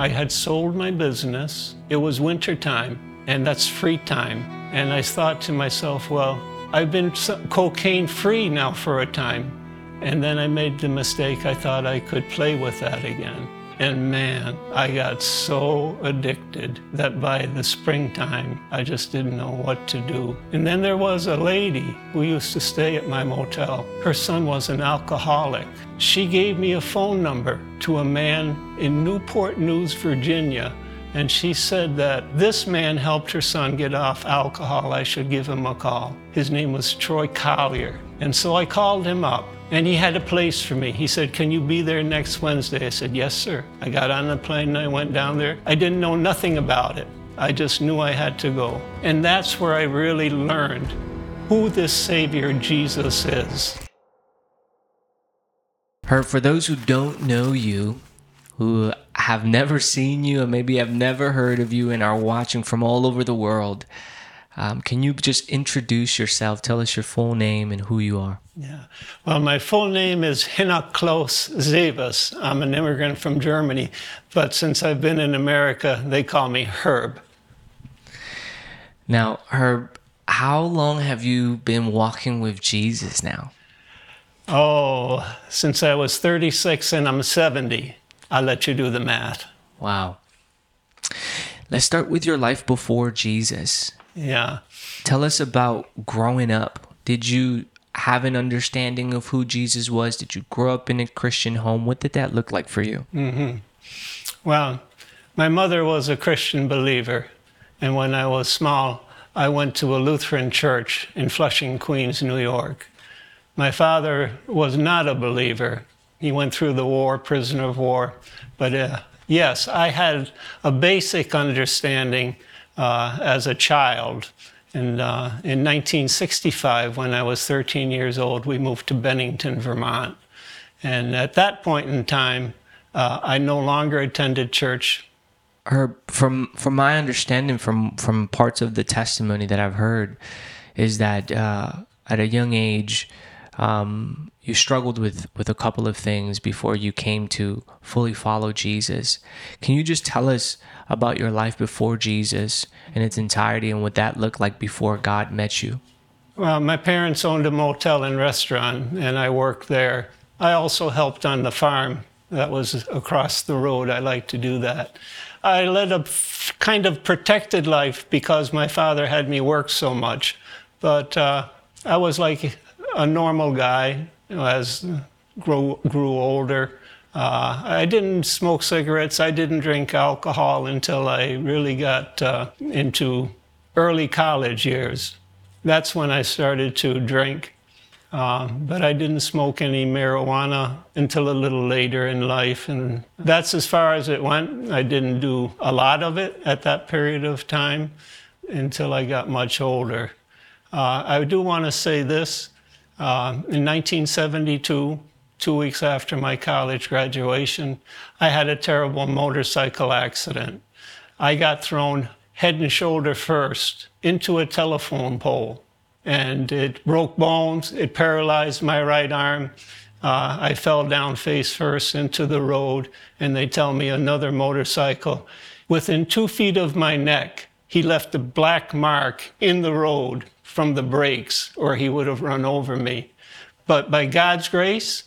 I had sold my business. It was winter time, and that's free time. And I thought to myself, well, I've been cocaine free now for a time. And then I made the mistake, I thought I could play with that again. And man, I got so addicted that by the springtime, I just didn't know what to do. And then there was a lady who used to stay at my motel. Her son was an alcoholic. She gave me a phone number to a man in Newport News, Virginia. And she said that this man helped her son get off alcohol. I should give him a call. His name was Troy Collier. And so I called him up. And he had a place for me. He said, Can you be there next Wednesday? I said, Yes, sir. I got on the plane and I went down there. I didn't know nothing about it. I just knew I had to go. And that's where I really learned who this Savior Jesus is. Herb, for those who don't know you, who have never seen you, and maybe have never heard of you and are watching from all over the world, um, can you just introduce yourself? Tell us your full name and who you are. Yeah. Well, my full name is Hinnerk Klaus Severs. I'm an immigrant from Germany, but since I've been in America, they call me Herb. Now, Herb, how long have you been walking with Jesus now? Oh, since I was 36 and I'm 70. I'll let you do the math. Wow. Let's start with your life before Jesus. Yeah. Tell us about growing up. Did you have an understanding of who Jesus was? Did you grow up in a Christian home? What did that look like for you? Mm-hmm. Well, my mother was a Christian believer. And when I was small, I went to a Lutheran church in Flushing, Queens, New York. My father was not a believer. He went through the war, prisoner of war. But uh, yes, I had a basic understanding uh, as a child. And uh, in 1965, when I was 13 years old, we moved to Bennington, Vermont. And at that point in time, uh, I no longer attended church. Herb, from from my understanding, from from parts of the testimony that I've heard, is that uh, at a young age, um, you struggled with with a couple of things before you came to fully follow Jesus. Can you just tell us about your life before Jesus in its entirety and what that looked like before God met you? Well, my parents owned a motel and restaurant, and I worked there. I also helped on the farm that was across the road. I like to do that. I led a kind of protected life because my father had me work so much, but uh, I was like a normal guy you know, as grew, grew older. Uh, I didn't smoke cigarettes. I didn't drink alcohol until I really got uh, into early college years. That's when I started to drink. Uh, but I didn't smoke any marijuana until a little later in life. And that's as far as it went. I didn't do a lot of it at that period of time until I got much older. Uh, I do want to say this uh, in 1972, two weeks after my college graduation, I had a terrible motorcycle accident. I got thrown head and shoulder first into a telephone pole, and it broke bones, it paralyzed my right arm. Uh, I fell down face first into the road, and they tell me another motorcycle. Within two feet of my neck, he left a black mark in the road from the brakes, or he would have run over me. But by God's grace,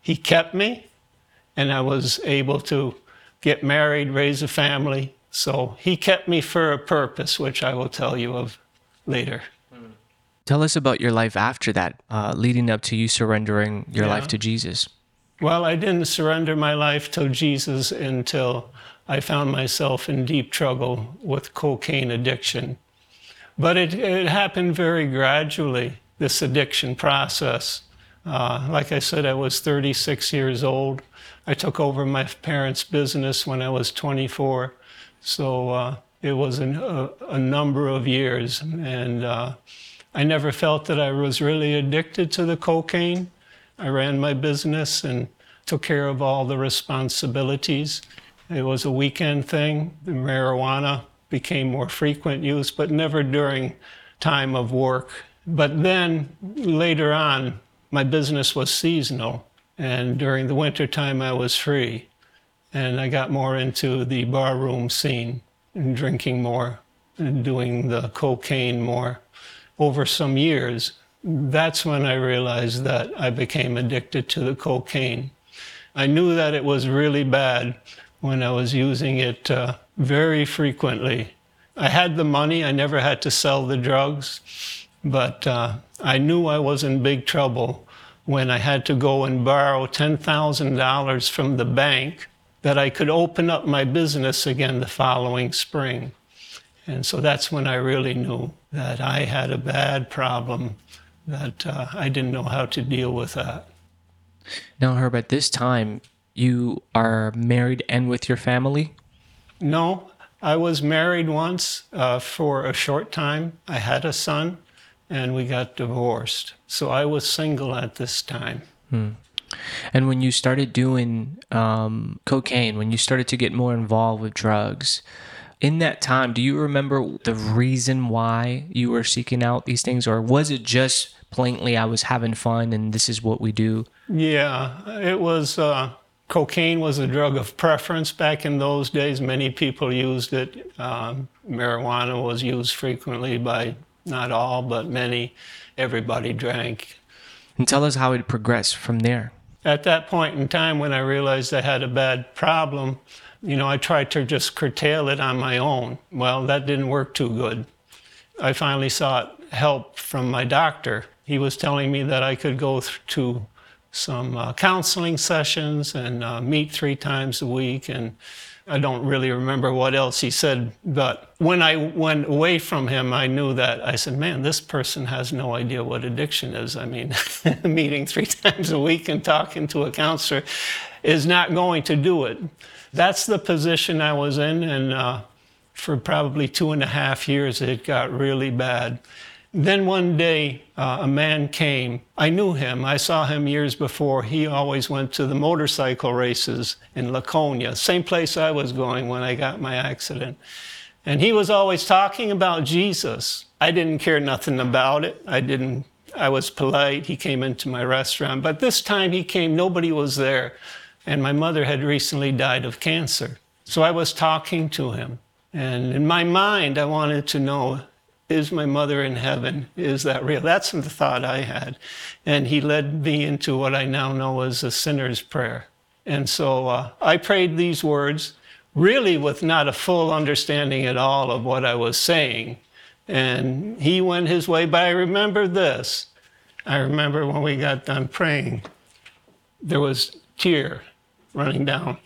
He kept me, and I was able to get married, raise a family. So He kept me for a purpose, which I will tell you of later. Tell us about your life after that, uh, leading up to you surrendering your yeah. life to Jesus. Well, I didn't surrender my life to Jesus until I found myself in deep trouble with cocaine addiction. But it, it happened very gradually, this addiction process. Uh, like I said, I was 36 years old. I took over my parents' business when I was 24. So uh, it was an, a, a, number of years. And uh, I never felt that I was really addicted to the cocaine. I ran my business and took care of all the responsibilities. It was a weekend thing. The marijuana became more frequent use, but never during time of work. But then later on, my business was seasonal, and during the wintertime I was free. and I got more into the barroom scene and drinking more and doing the cocaine more over some years. That's when I realized that I became addicted to the cocaine. I knew that it was really bad when I was using it uh, very frequently. I had the money, I never had to sell the drugs, but uh, I knew I was in big trouble when I had to go and borrow $10,000 from the bank that I could open up my business again the following spring. And so that's when I really knew that I had a bad problem, that uh, I didn't know how to deal with that. Now, Herb, at this time, you are married and with your family? No, I was married once uh, for a short time. I had a son, and we got divorced. So I was single at this time. And when you started doing um, cocaine, when you started to get more involved with drugs, in that time, do you remember the reason why you were seeking out these things, or was it just plainly I was having fun and this is what we do? Yeah, it was. Uh, cocaine was a drug of preference back in those days. Many people used it. Um, marijuana was used frequently by not all, but many. Everybody drank. And tell us how it progressed from there. At that point in time, when I realized I had a bad problem, you know, I tried to just curtail it on my own. Well, that didn't work too good. I finally sought help from my doctor. He was telling me that I could go to some uh, counseling sessions and uh, meet three times a week. And I don't really remember what else he said. But when I went away from him, I knew that I said, man, this person has no idea what addiction is. I mean, meeting three times a week and talking to a counselor is not going to do it. That's the position I was in. And uh, for probably two and a half years, it got really bad. Then one day, uh, a man came. I knew him. I saw him years before. He always went to the motorcycle races in Laconia, same place I was going when I got my accident. And he was always talking about Jesus. I didn't care nothing about it. I didn't. I was polite. He came into my restaurant, but this time he came. Nobody was there, and my mother had recently died of cancer. So I was talking to him, and in my mind, I wanted to know is my mother in heaven? Is that real? That's the thought I had. And he led me into what I now know as a sinner's prayer. And so uh, I prayed these words, really with not a full understanding at all of what I was saying. And he went his way, but I remember this. I remember when we got done praying, there was tear running down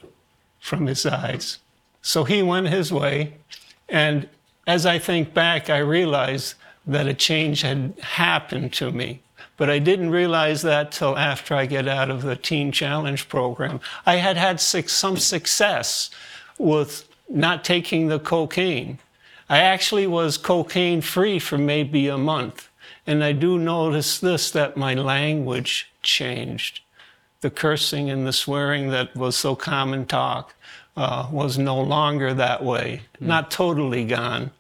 from his eyes. So he went his way, and as I think back, I realize that a change had happened to me. But I didn't realize that till after I get out of the Teen Challenge program. I had had some success with not taking the cocaine. I actually was cocaine free for maybe a month. And I do notice this that my language changed. The cursing and the swearing that was so common talk uh, was no longer that way, mm. not totally gone.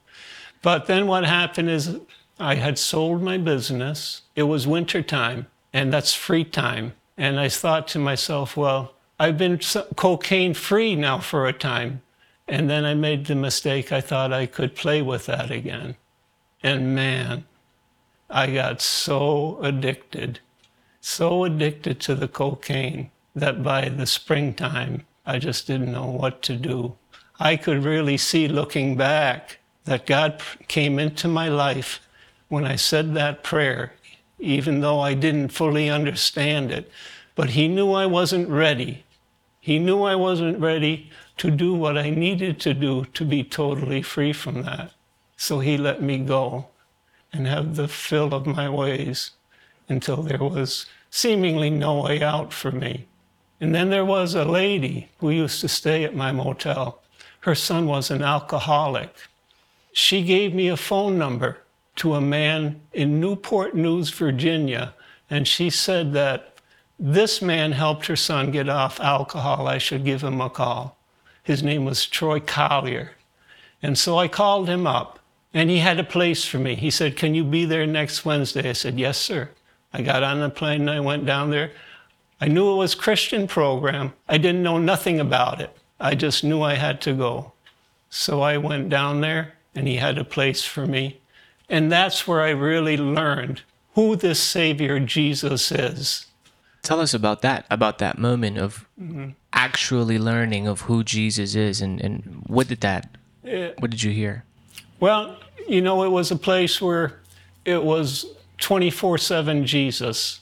But then what happened is I had sold my business. It was winter time, and that's free time. And I thought to myself, well, I've been cocaine free now for a time. And then I made the mistake, I thought I could play with that again. And man, I got so addicted, so addicted to the cocaine that by the springtime, I just didn't know what to do. I could really see looking back that God came into my life when I said that prayer, even though I didn't fully understand it. But He knew I wasn't ready. He knew I wasn't ready to do what I needed to do to be totally free from that. So He let me go and have the fill of my ways until there was seemingly no way out for me. And then there was a lady who used to stay at my motel. Her son was an alcoholic. She gave me a phone number to a man in Newport News, Virginia, and she said that this man helped her son get off alcohol. I should give him a call. His name was Troy Collier. And so I called him up, and he had a place for me. He said, Can you be there next Wednesday? I said, Yes, sir. I got on the plane and I went down there. I knew it was Christian program. I didn't know nothing about it. I just knew I had to go. So I went down there, and he had a place for me. And that's where I really learned who this Savior Jesus is. Tell us about that, about that moment of mm-hmm. actually learning of who Jesus is and, and what did that, what did you hear? Well, you know, it was a place where it was 24 7 Jesus.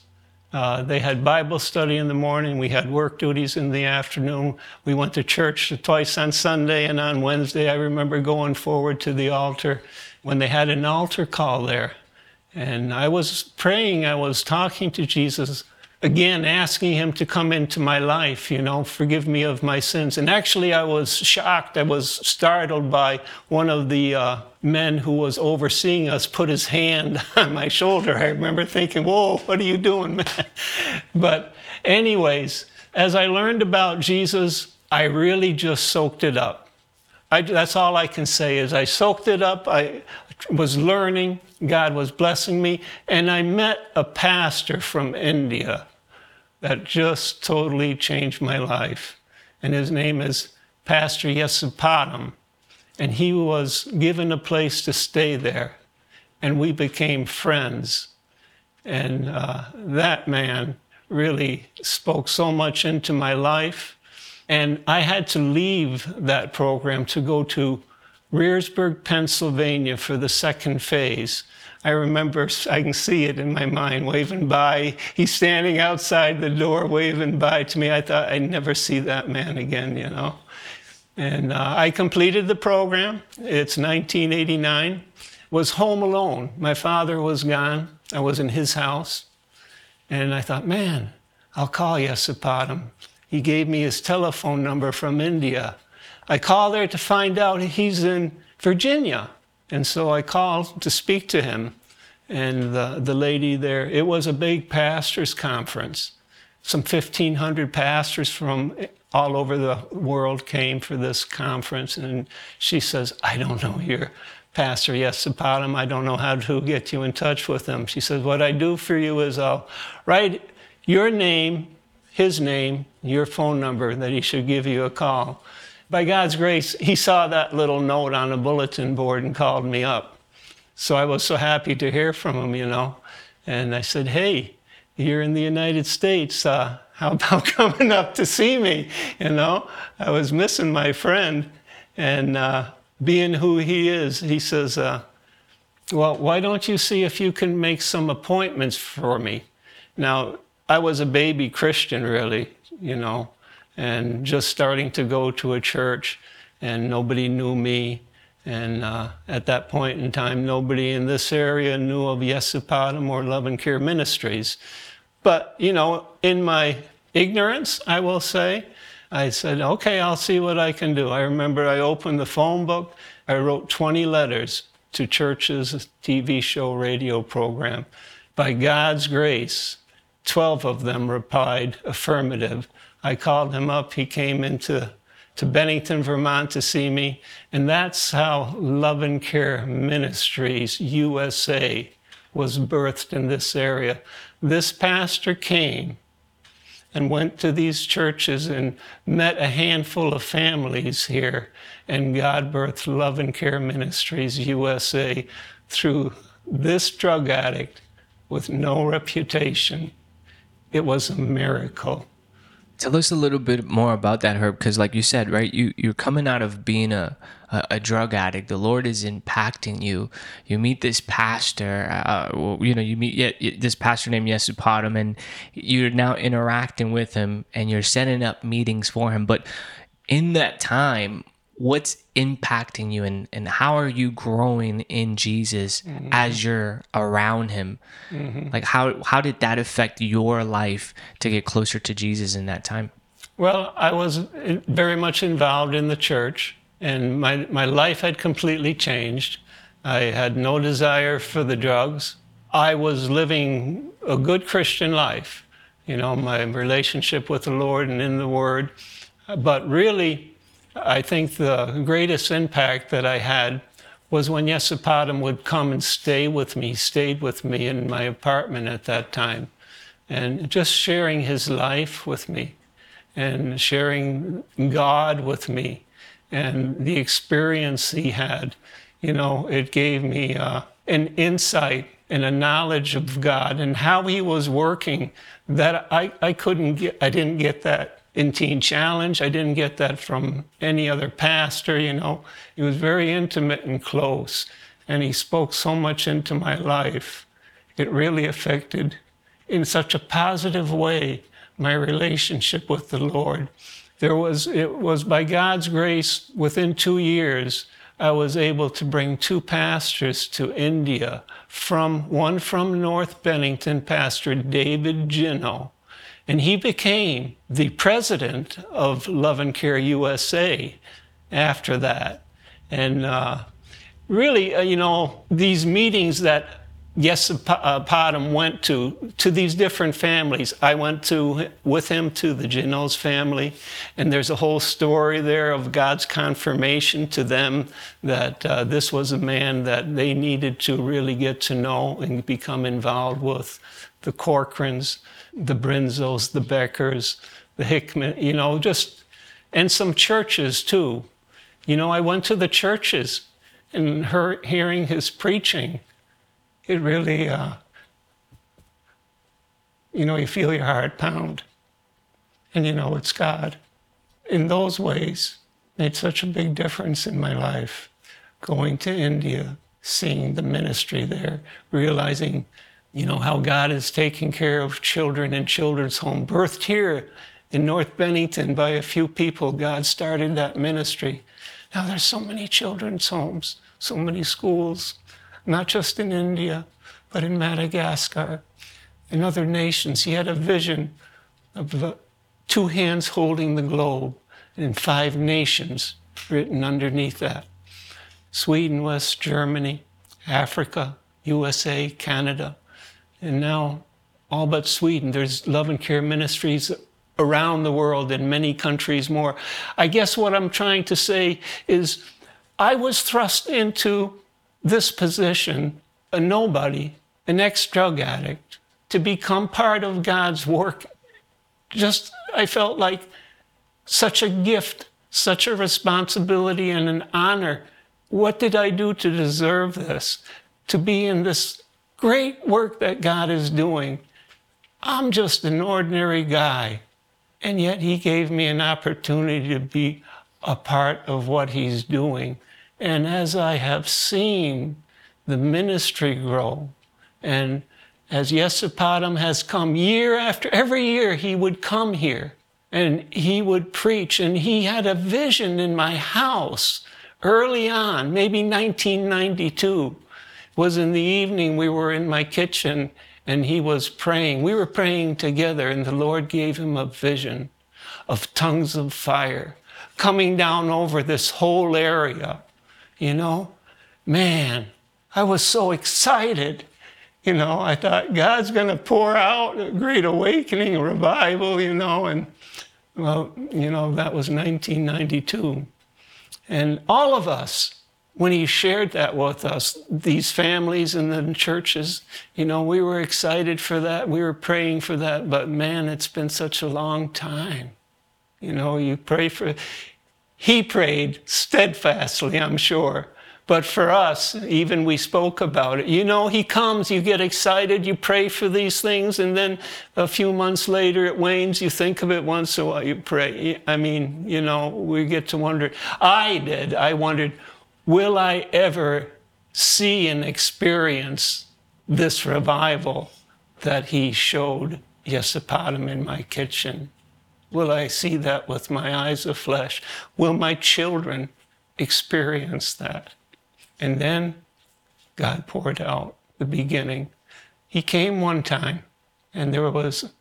Uh, they had Bible study in the morning. We had work duties in the afternoon. We went to church twice on Sunday and on Wednesday. I remember going forward to the altar when they had an altar call there. And I was praying, I was talking to Jesus again, asking him to come into my life, you know, forgive me of my sins. And actually, I was shocked. I was startled by one of the uh, men who was overseeing us put his hand on my shoulder. I remember thinking, whoa, what are you doing, man? But, anyways, as I learned about Jesus, I really just soaked it up. I, that's all I can say is I soaked it up. I was learning. God was blessing me. And I met a pastor from India that just totally changed my life. And his name is Pastor Yesupadam. And he was given a place to stay there. And we became friends. And uh, that man really spoke so much into my life. And I had to leave that program to go to Rehrersburg, Pennsylvania for the second phase. I remember, I can see it in my mind, waving by. He's standing outside the door, waving by to me. I thought I'd never see that man again, you know. And uh, I completed the program. It's 1989. Was home alone. My father was gone. I was in his house. And I thought, man, I'll call Yesupadam. He gave me his telephone number from India. I call there to find out he's in Virginia. And so I called to speak to him. And the, the lady there, it was a big pastors' conference. Some 1,500 pastors from all over the world came for this conference. And she says, I don't know your pastor, Yes, Yesupadam. I don't know how to get you in touch with him. She says, What I do for you is I'll write your name, his name, your phone number that he should give you a call by God's grace, he saw that little note on a bulletin board and called me up. So I was so happy to hear from him, you know. And I said, Hey, you're in the United States. Uh, how about coming up to see me? You know, I was missing my friend. And uh, being who he is, he says, uh, Well, why don't you see if you can make some appointments for me? Now, I was a baby Christian, really, you know and just starting to go to a church, and nobody knew me. And uh, at that point in time, nobody in this area knew of Yesupadam or Love-N-Care Ministries. But, you know, in my ignorance, I will say, I said, okay, I'll see what I can do. I remember I opened the phone book, I wrote 20 letters to churches, TV show, radio program. By God's grace, 12 of them replied affirmative. I called him up. He came into to Bennington, Vermont to see me. And that's how Love-N-Care Ministries USA was birthed in this area. This pastor came and went to these churches and met a handful of families here. And God birthed Love-N-Care Ministries USA through this drug addict with no reputation. It was a miracle. Tell us a little bit more about that, Herb, because like you said, right, you you're coming out of being a, a, a drug addict. The Lord is impacting you. You meet this pastor, uh, well, you know, you meet yeah, this pastor named Yesupadam, and you're now interacting with him, and you're setting up meetings for him. But in that time, what's impacting you and, and how are you growing in Jesus mm-hmm. as you're around him? Mm-hmm. Like how how did that affect your life to get closer to Jesus in that time? Well, I was very much involved in the church and my, my life had completely changed. I had no desire for the drugs. I was living a good Christian life, you know, my relationship with the Lord and in the Word. But really, I think the greatest impact that I had was when Yesupadam would come and stay with me, stayed with me in my apartment at that time, and just sharing his life with me. and sharing God with me and the experience he had. You know, it gave me uh, an insight and a knowledge of God and how he was working that I, I couldn't get, I didn't get that in Teen Challenge. I didn't get that from any other pastor, you know. He was very intimate and close, and he spoke so much into my life. It really affected, in such a positive way, my relationship with the Lord. There was, it was by God's grace, within two years, I was able to bring two pastors to India from one from North Bennington, Pastor David Gino, and he became the president of Love-N-Care USA after that. And uh, really, uh, you know, these meetings that Yesupadam went to to these different families. I went to with him to the Ginos family, and there's a whole story there of God's confirmation to them that uh, this was a man that they needed to really get to know and become involved with. The Corcorans, the Brinzos, the Beckers, the Hickman, you know, just and some churches too. You know, I went to the churches and her, hearing his preaching it really, uh, you know, you feel your heart pound. And you know it's God. In those ways, made such a big difference in my life. Going to India, seeing the ministry there, realizing, you know, how God is taking care of children in children's home. Birthed here in North Bennington by a few people, God started that ministry. Now there's so many children's homes, so many schools, not just in India, but in Madagascar, in other nations. He had a vision of two hands holding the globe and five nations written underneath that Sweden, West Germany, Africa, USA, Canada, and now all but Sweden. There's love and care ministries around the world in many countries more. I guess what I'm trying to say is I was thrust into this position, a nobody, an ex drug addict, to become part of God's work. Just, I felt like such a gift, such a responsibility, and an honor. What did I do to deserve this? To be in this great work that God is doing. I'm just an ordinary guy. And yet, He gave me an opportunity to be a part of what He's doing. And as I have seen the ministry grow, and as Yesupadam has come year after every year, he would come here and he would preach. And he had a vision in my house early on, maybe 1992. Was in the evening, we were in my kitchen and he was praying. We were praying together, and the Lord gave him a vision of tongues of fire coming down over this whole area you know? Man, I was so excited. You know, I thought God's going to pour out a great awakening, a revival, you know, and well, you know, that was 1992. And all of us, when he shared that with us, these families and the churches, you know, we were excited for that. We were praying for that. But man, it's been such a long time. You know, you pray for, he prayed steadfastly, I'm sure. But for us, even we spoke about it. You know, he comes, you get excited, you pray for these things, and then a few months later it wanes. You think of it once in a while, you pray. I mean, you know, we get to wonder. I did. I wondered, will I ever see and experience this revival that he showed Yesupadam in my kitchen? Will I see that with my eyes of flesh? Will my children experience that? And then God poured out the beginning. He came one time, and there was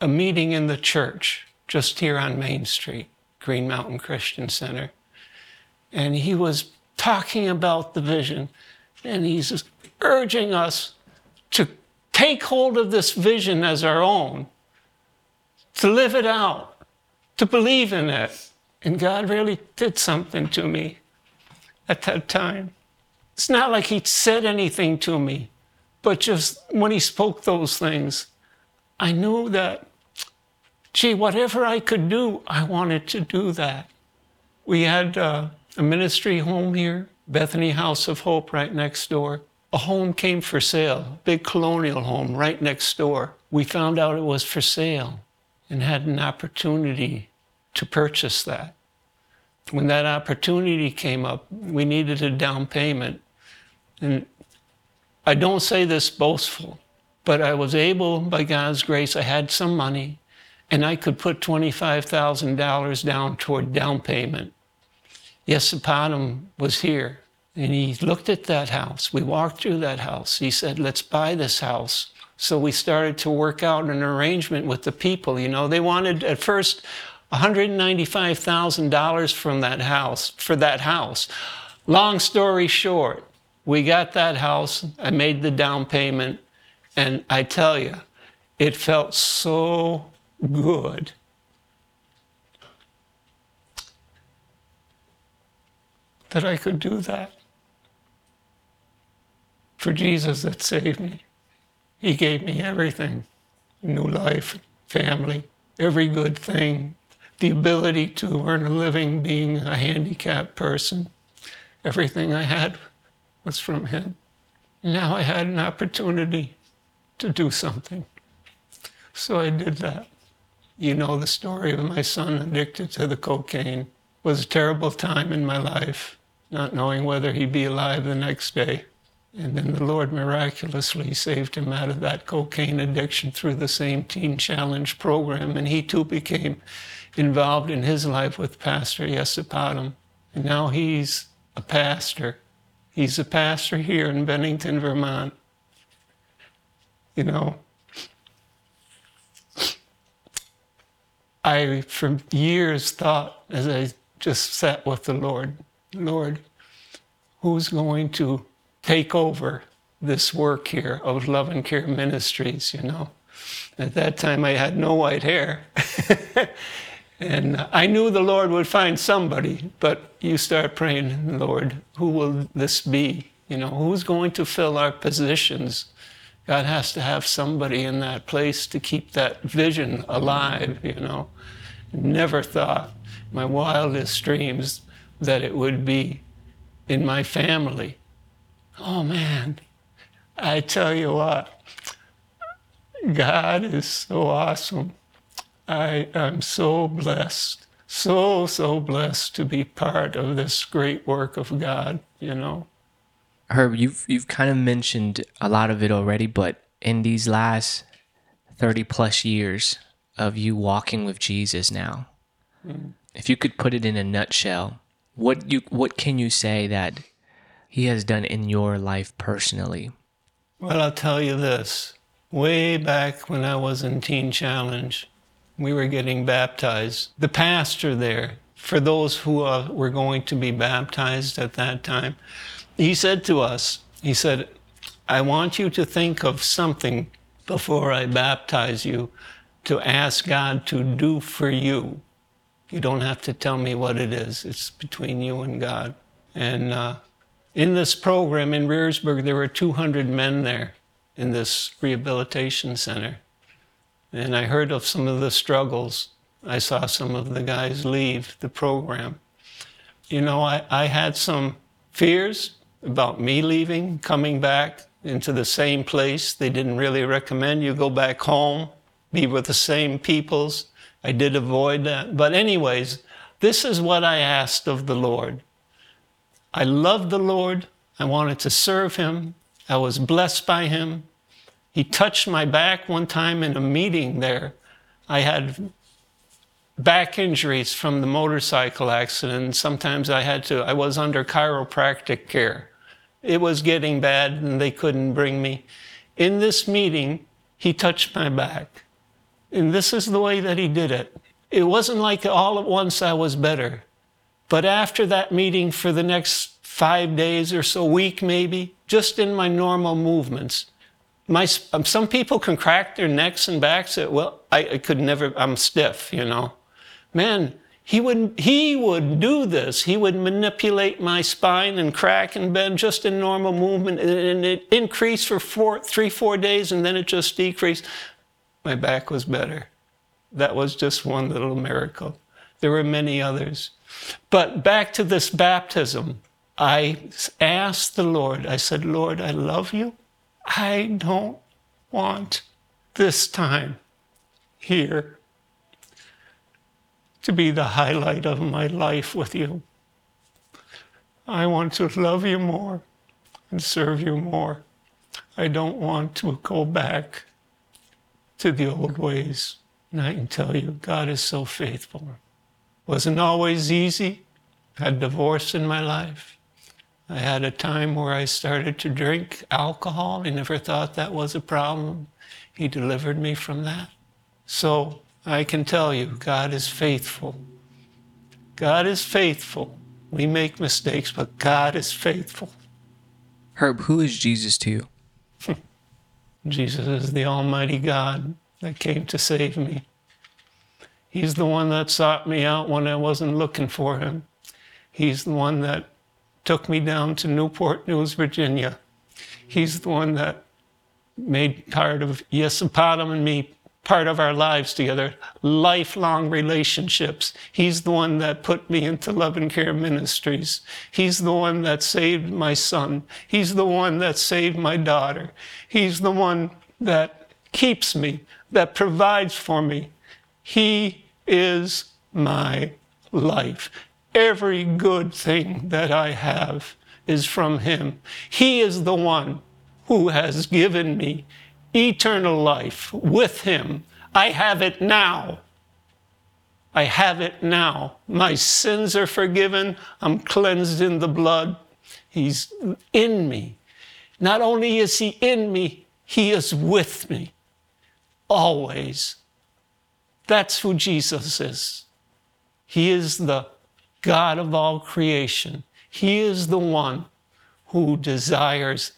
a meeting in the church just here on Main Street, Green Mountain Christian Center. And he was talking about the vision, and he's urging us to take hold of this vision as our own to live it out, to believe in it. And God really did something to me at that time. It's not like He said anything to me, but just when He spoke those things, I knew that gee, whatever I could do, I wanted to do that. We had uh, a ministry home here, Bethany House of Hope, right next door. A home came for sale, big colonial home right next door. We found out it was for sale and had an opportunity to purchase that. When that opportunity came up, we needed a down payment. And I don't say this boastful, but I was able, by God's grace, I had some money, and I could put $25,000 down toward down payment. Yesupadam was here, and he looked at that house. We walked through that house. He said, Let's buy this house. So we started to work out an arrangement with the people. You know, they wanted at first $195,000 from that house for that house. Long story short, we got that house. I made the down payment, and I tell you, it felt so good. That I could do that for Jesus that saved me. He gave me everything new life, family, every good thing, the ability to earn a living being a handicapped person. Everything I had was from Him. Now I had an opportunity to do something. So I did that. You know the story of my son addicted to the cocaine. It was a terrible time in my life, not knowing whether he'd be alive the next day. And then the Lord miraculously saved him out of that cocaine addiction through the same Teen Challenge program. And he too became involved in his life with Pastor Yesupadam. And now he's a pastor. He's a pastor here in Bennington, Vermont. You know, I, for years, thought as I just sat with the Lord, Lord, who's going to take over this work here of Love-N-Care Ministries, you know? At that time, I had no white hair. and I knew the Lord would find somebody, but you start praying, Lord, who will this be? You know, who's going to fill our positions? God has to have somebody in that place to keep that vision alive, you know. Never thought my wildest dreams that it would be in my family. Oh man, I tell you what, God is so awesome. I am so blessed, so, so blessed to be part of this great work of God, you know. Herb, you've you've kind of mentioned a lot of it already, but in these last 30 plus years of you walking with Jesus now, mm. if you could put it in a nutshell, what you what can you say that he has done in your life personally? Well, I'll tell you this. Way back when I was in Teen Challenge, we were getting baptized. The pastor there, for those who uh, were going to be baptized at that time, he said to us, he said, I want you to think of something before I baptize you to ask God to do for you. You don't have to tell me what it is. It's between you and God. And uh, in this program in Rehrersburg, there were 200 men there in this rehabilitation center. And I heard of some of the struggles. I saw some of the guys leave the program. You know, I, I had some fears about me leaving, coming back into the same place. They didn't really recommend you go back home, be with the same peoples. I did avoid that. But, anyways, this is what I asked of the Lord. I loved the Lord. I wanted to serve Him. I was blessed by Him. He touched my back one time in a meeting there. I had back injuries from the motorcycle accident. Sometimes I had to, I was under chiropractic care. It was getting bad and they couldn't bring me. In this meeting, he touched my back. And this is the way that he did it. It wasn't like all at once I was better. But after that meeting, for the next five days or so, week maybe, just in my normal movements, my, um, some people can crack their necks and backs. Say, well, I, I could never, I'm stiff, you know. Man, he would, he would do this. He would manipulate my spine and crack and bend just in normal movement. And it increased for four, three, four days, and then it just decreased. My back was better. That was just one little miracle. There were many others. But back to this baptism, I asked the Lord, I said, Lord, I love you. I don't want this time here to be the highlight of my life with you. I want to love you more and serve you more. I don't want to go back to the old ways. And I can tell you, God is so faithful. Wasn't always easy. Had divorce in my life. I had a time where I started to drink alcohol. I never thought that was a problem. He delivered me from that. So I can tell you, God is faithful. God is faithful. We make mistakes, but God is faithful. Herb, who is Jesus to you? Jesus is the Almighty God that came to save me. He's the one that sought me out when I wasn't looking for him. He's the one that took me down to Newport News, Virginia. He's the one that made part of Yesupadam and me part of our lives together, lifelong relationships. He's the one that put me into Love-N-Care Ministries. He's the one that saved my son. He's the one that saved my daughter. He's the one that keeps me, that provides for me. He is my life. Every good thing that I have is from Him. He is the one who has given me eternal life with Him. I have it now. I have it now. My sins are forgiven. I'm cleansed in the blood. He's in me. Not only is He in me, He is with me always. That's who Jesus is. He is the God of all creation. He is the one who desires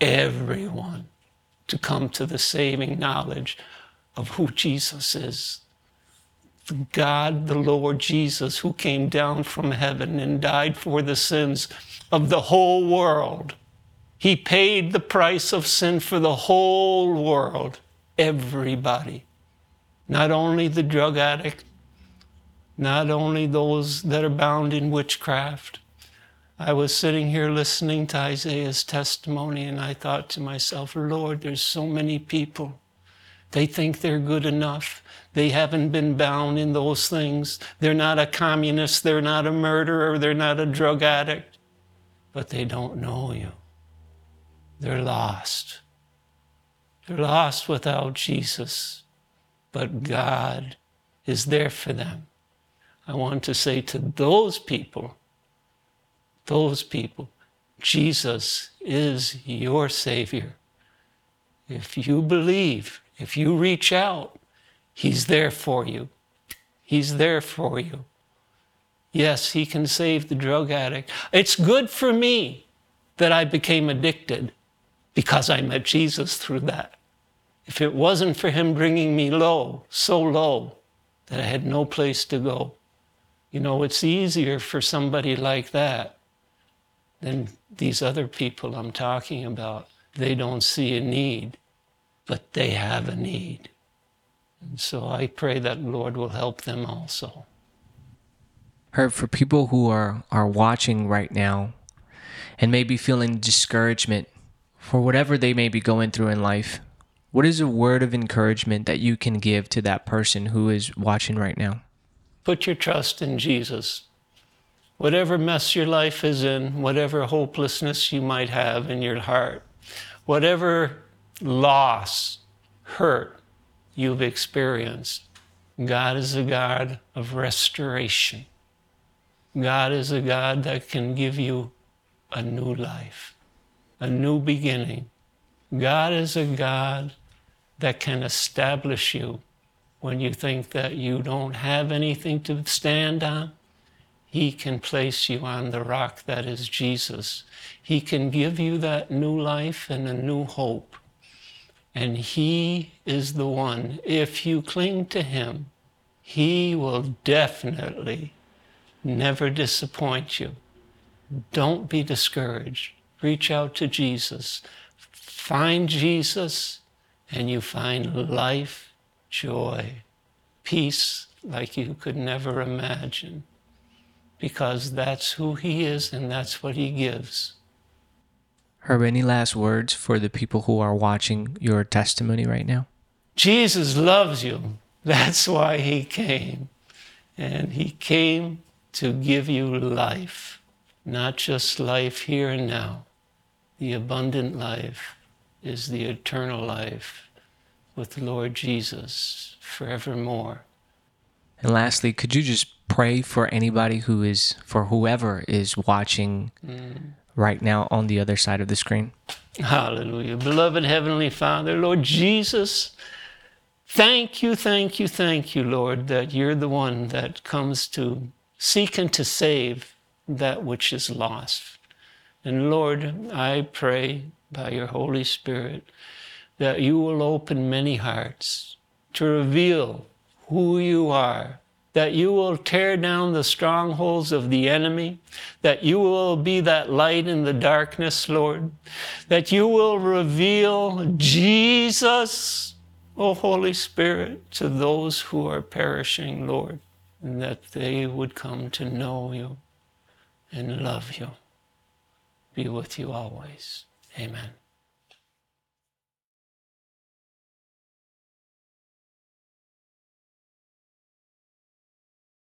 everyone to come to the saving knowledge of who Jesus is. The God, the Lord Jesus, who came down from heaven and died for the sins of the whole world. He paid the price of sin for the whole world, everybody. Not only the drug addict, not only those that are bound in witchcraft. I was sitting here listening to Isaiah's testimony, and I thought to myself, Lord, there's so many people. They think they're good enough. They haven't been bound in those things. They're not a communist, they're not a murderer, they're not a drug addict, but they don't know you. They're lost. They're lost without Jesus, but God is there for them. I want to say to those people, those people, Jesus is your Savior. If you believe, if you reach out, He's there for you. He's there for you. Yes, He can save the drug addict. It's good for me that I became addicted because I met Jesus through that. If it wasn't for Him bringing me low, so low, that I had no place to go, you know, it's easier for somebody like that than these other people I'm talking about. They don't see a need, but they have a need. And so I pray that Lord will help them also. Herb, for people who are, are watching right now and maybe feeling discouragement for whatever they may be going through in life, what is a word of encouragement that you can give to that person who is watching right now? Put your trust in Jesus. Whatever mess your life is in, whatever hopelessness you might have in your heart, whatever loss, hurt you've experienced, God is a God of restoration. God is a God that can give you a new life, a new beginning. God is a God that can establish you when you think that you don't have anything to stand on, He can place you on the rock that is Jesus. He can give you that new life and a new hope. And He is the one, if you cling to Him, He will definitely never disappoint you. Don't be discouraged. Reach out to Jesus. Find Jesus, and you find life joy, peace like you could never imagine because that's who He is and that's what He gives. Herb, any last words for the people who are watching your testimony right now? Jesus loves you. That's why He came. And He came to give you life, not just life here and now. The abundant life is the eternal life with Lord Jesus forevermore. And lastly, could you just pray for anybody who is, for whoever is watching mm. right now on the other side of the screen? Hallelujah. Beloved Heavenly Father, Lord Jesus, thank you, thank you, thank you, Lord, that you're the one that comes to seek and to save that which is lost. And Lord, I pray by your Holy Spirit that you will open many hearts to reveal who you are, that you will tear down the strongholds of the enemy, that you will be that light in the darkness, Lord, that you will reveal Jesus, O Holy Spirit, to those who are perishing, Lord, and that they would come to know you and love you. Be with you always. Amen.